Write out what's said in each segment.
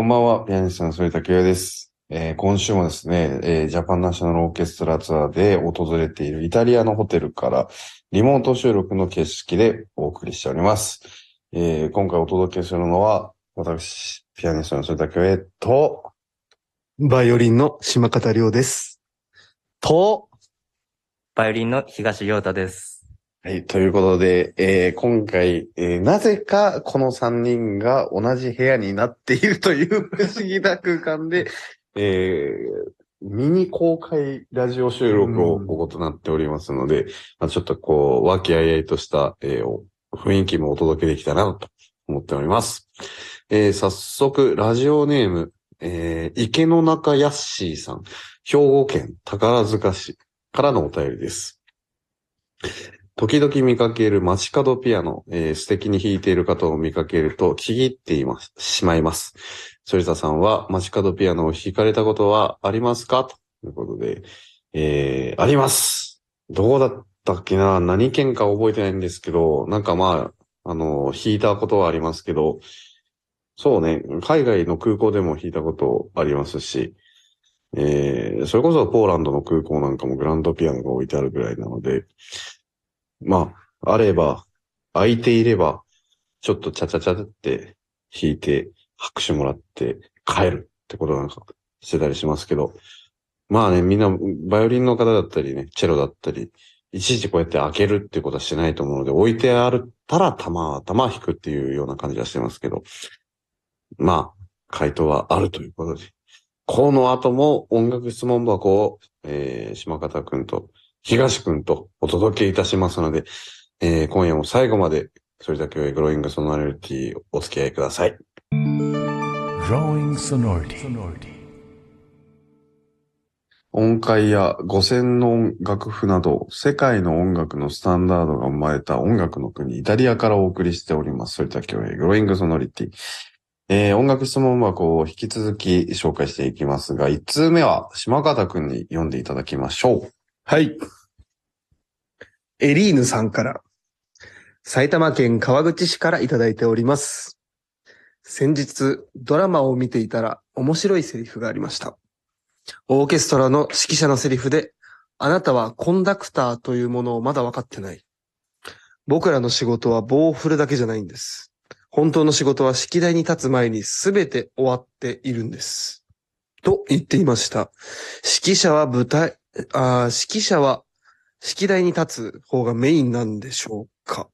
こんばんは、ピアニストの反田圭です。えー、今週もですね、えー、ジャパンナショナルオーケストラツアーで訪れているイタリアのホテルからリモート収録の形式でお送りしております。えー、今回お届けするのは、私、ピアニストの反田圭と、バイオリンの島方亮です。と、バイオリンの東陽太です。はい。ということで、えー、今回、えー、なぜかこの3人が同じ部屋になっているという不思議な空間で、えー、ミニ公開ラジオ収録をこことなっておりますので、まあ、ちょっとこう、和気あいあいとした、えー、雰囲気もお届けできたらなと思っております。えー、早速、ラジオネーム、えー、池の中やっしーさん、兵庫県宝塚市からのお便りです。時々見かける街角ピアノ、えー、素敵に弾いている方を見かけると、ちぎっています、しまいます。反田さんは街角ピアノを弾かれたことはありますか？ということで、えー、あります。どうだったっけな？何県か覚えてないんですけど、なんかまあ、あの、弾いたことはありますけど、そうね、海外の空港でも弾いたことありますし、えー、それこそポーランドの空港なんかもグランドピアノが置いてあるぐらいなので、まあ、あれば、空いていれば、ちょっとチャチャチャって弾いて、拍手もらって帰るってことなんかしてたりしますけど、まあね、みんな、バイオリンの方だったりね、チェロだったり、いちいちこうやって開けるってことはしないと思うので、置いてあるたらたまたま弾くっていうような感じはしてますけど、まあ、回答はあるということで、この後も音楽質問箱を、えー、島方くんと東くんとお届けいたしますので、えー、今夜も最後まで、それだけはグローイングソノリティお付き合いください。音階や五線の楽譜など、世界の音楽のスタンダードが生まれた音楽の国、イタリアからお送りしております。それだけはグローイングソノリティ。えー、音楽質問箱を引き続き紹介していきますが、1通目は島方くんに読んでいただきましょう。はい。エリーヌさんから、埼玉県川口市からいただいております。先日、ドラマを見ていたら面白いセリフがありました。オーケストラの指揮者のセリフで、あなたはコンダクターというものをまだ分かってない。僕らの仕事は棒を振るだけじゃないんです。本当の仕事は式台に立つ前に全て終わっているんです。と言っていました。指揮者は舞台、あ指揮者は式台に立つ方がメインなんでしょうか？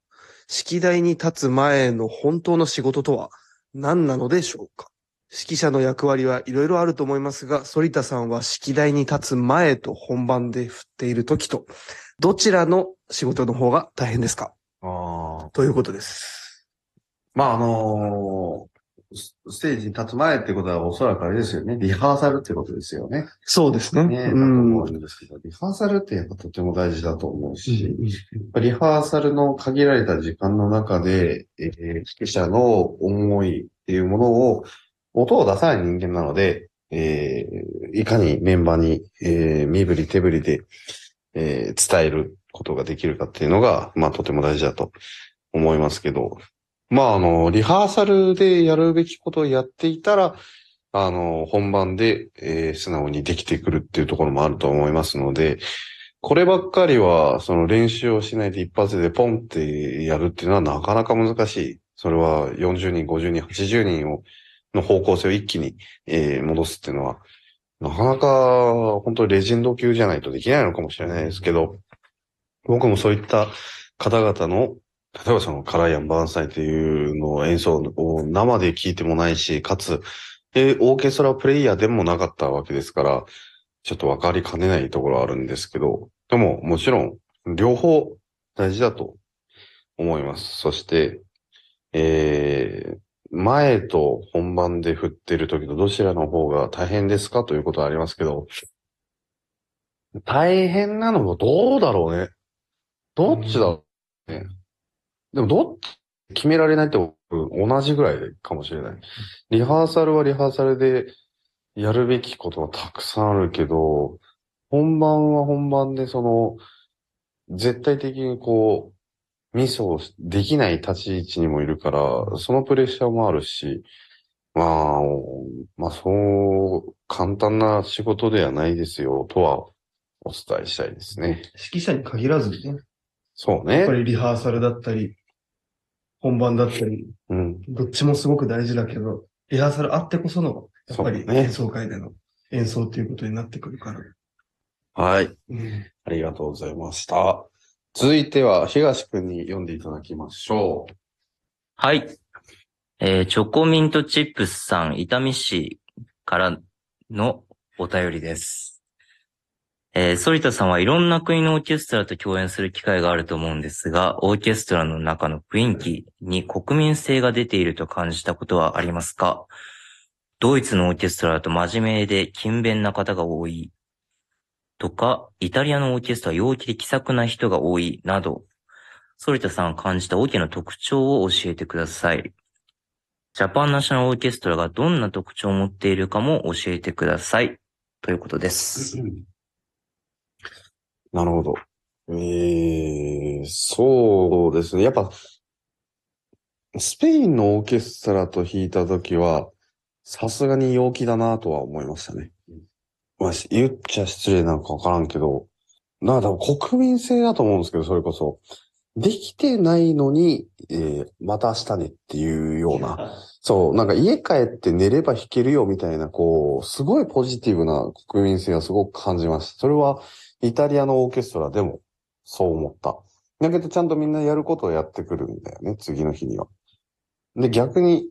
式台に立つ前の本当の仕事とは何なのでしょうか？指揮者の役割はいろいろあると思いますが、反田さんは式台に立つ前と本番で振っている時と、どちらの仕事の方が大変ですか？あということです。まあ、あのステージに立つ前ってことはおそらくあれですよね。リハーサルってことですよね。そうですね。ね、だと思うんですけど、リハーサルってやっぱとても大事だと思うし、うん、リハーサルの限られた時間の中で、えー、指揮者の思いっていうものを、音を出さない人間なので、えー、いかにメンバーに、えー、身振り手振りで、えー、伝えることができるかっていうのが、まあとても大事だと思いますけど、まあ、あの、リハーサルでやるべきことをやっていたら、あの、本番で、えー、素直にできてくるっていうところもあると思いますので、こればっかりは、その練習をしないで一発でポンってやるっていうのはなかなか難しい。それは40人、50人、80人を、の方向性を一気に、えー、戻すっていうのは、なかなか本当にレジェンド級じゃないとできないのかもしれないですけど、僕もそういった方々の例えばそのカライアン・バーンスタイっていうのを演奏を生で聴いてもないし、かつ、え、オーケストラプレイヤーでもなかったわけですから、ちょっとわかりかねないところあるんですけど、でももちろん、両方大事だと思います。そして、えー、前と本番で振ってる時とどちらの方が大変ですかということはありますけど、大変なのはどうだろうね。どっちだろうね。でもどっち決められないって同じぐらいかもしれない。リハーサルはリハーサルでやるべきことはたくさんあるけど、本番は本番でその、絶対的にこう、ミスをできない立ち位置にもいるから、そのプレッシャーもあるし、まあ、まあそう、簡単な仕事ではないですよ、とはお伝えしたいですね。指揮者に限らずね、そうやっぱね。りリハーサルだったり、本番だったり、うん。どっちもすごく大事だけど、リハーサルあってこその、やっぱり演奏会での演奏っていうことになってくるから。はい。うんありがとうございました。続いては、東くんに読んでいただきましょう。はい。えーチョコミントチップスさん、伊丹市からのお便りです。えー、反田さんはいろんな国のオーケストラと共演する機会があると思うんですが、オーケストラの中の雰囲気に国民性が出ていると感じたことはありますか？ドイツのオーケストラだと真面目で勤勉な方が多いとか、イタリアのオーケストラは陽気で気さくな人が多いなど、反田さんが感じたオーケの特徴を教えてください。ジャパンナショナルオーケストラがどんな特徴を持っているかも教えてください。ということです。なるほど。えー、そうですね。やっぱ、スペインのオーケストラと弾いたときは、さすがに陽気だなとは思いましたね。まあ、言っちゃ失礼なのかわからんけど、なんか多分国民性だと思うんですけど、それこそ。できてないのに、えーまた明日ねっていうような。そう、なんか家帰って寝れば弾けるよみたいな、こう、すごいポジティブな国民性はすごく感じました。それはイタリアのオーケストラでもそう思った。だけどちゃんとみんなやることをやってくるんだよね、次の日には。で、逆に、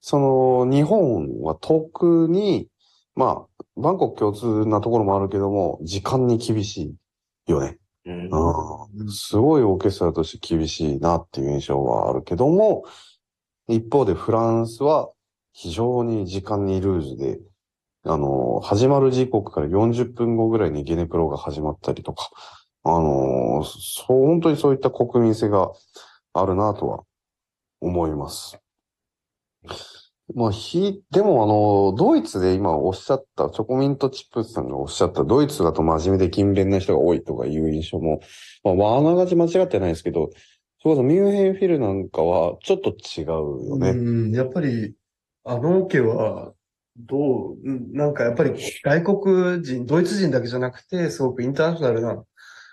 その、日本は特に、まあ、バンコク共通なところもあるけども、時間に厳しいよね。うんうんすごいオーケストラとして厳しいなっていう印象はあるけども、一方でフランスは非常に時間にルーズで、あの、始まる時刻から40分後ぐらいにゲネプロが始まったりとか、あの、そう、本当にそういった国民性があるなとは思います。まあ、ひ、でもあの、ドイツで今おっしゃった、チョコミントチップスさんがおっしゃった、ドイツだと真面目で勤勉な人が多いとかいう印象も、まあ、あながち間違ってないですけど、それこそミュンヘンフィルなんかはちょっと違うよね。うん、やっぱり、あのオケは、どう、うんなんかやっぱり外国人、ドイツ人だけじゃなくて、すごくインターナショナルな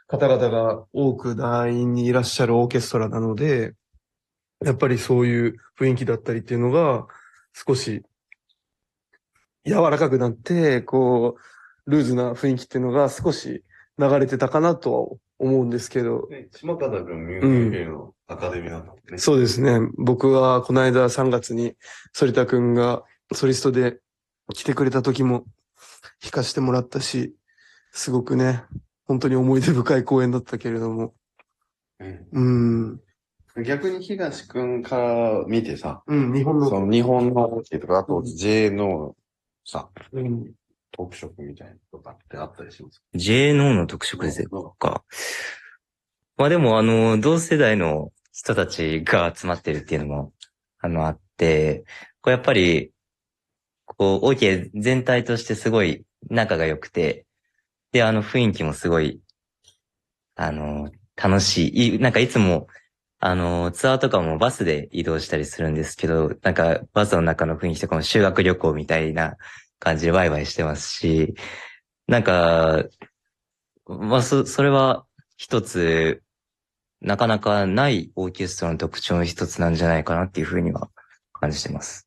方々が多く団員にいらっしゃるオーケストラなので、やっぱりそういう雰囲気だったりっていうのが、少し柔らかくなって、こう、ルーズな雰囲気っていうのが少し流れてたかなとは思うんですけど、島方君、ミュンヘンフィルのアカデミーなんだねそうですね。僕はこの間3月に反田くんがソリストで来てくれた時も弾かしてもらったし、すごくね、本当に思い出深い公演だったけれども。うん。逆に東くんから見てさ、うん、日本の。その日本のオーケとか、あと J のさ、うん、特色みたいなとかってあったりします？J ノーの特色ですよか？まあでもあの、同世代の人たちが集まってるっていうのも、あの、あって、こうやっぱり、こう、オーケー全体としてすごい仲が良くて、で、あの雰囲気もすごい、あの、楽しい。いなんかいつも、あの、ツアーとかもバスで移動したりするんですけど、なんかバスの中の雰囲気とかも修学旅行みたいな感じでワイワイしてますし、なんか、まあ、そ、それは一つ、なかなかないオーケストラの特徴の一つなんじゃないかなっていうふうには感じてます。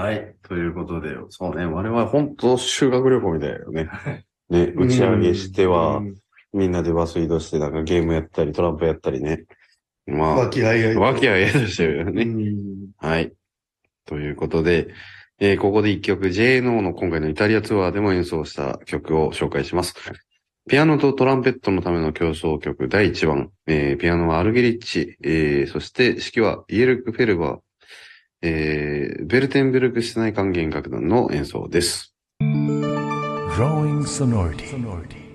はい。ということで、そうね、我々本当修学旅行みたいだよね。で、打ち上げしてはう、んみんなでバス移動して、なんかゲームやったり、トランプやったりね。まあ、和気あいあいと。わけあいあいとしてるようね。んはい。ということで、えーここで一曲 JNO の今回のイタリアツアーでも演奏した曲を紹介します。ピアノとトランペットのための競争曲第1番、えーピアノはアルゲリッチ、えーそして指揮はイエルク・フェルバー、えーベルテンベルク室内管弦楽団の演奏です。Growing sonority.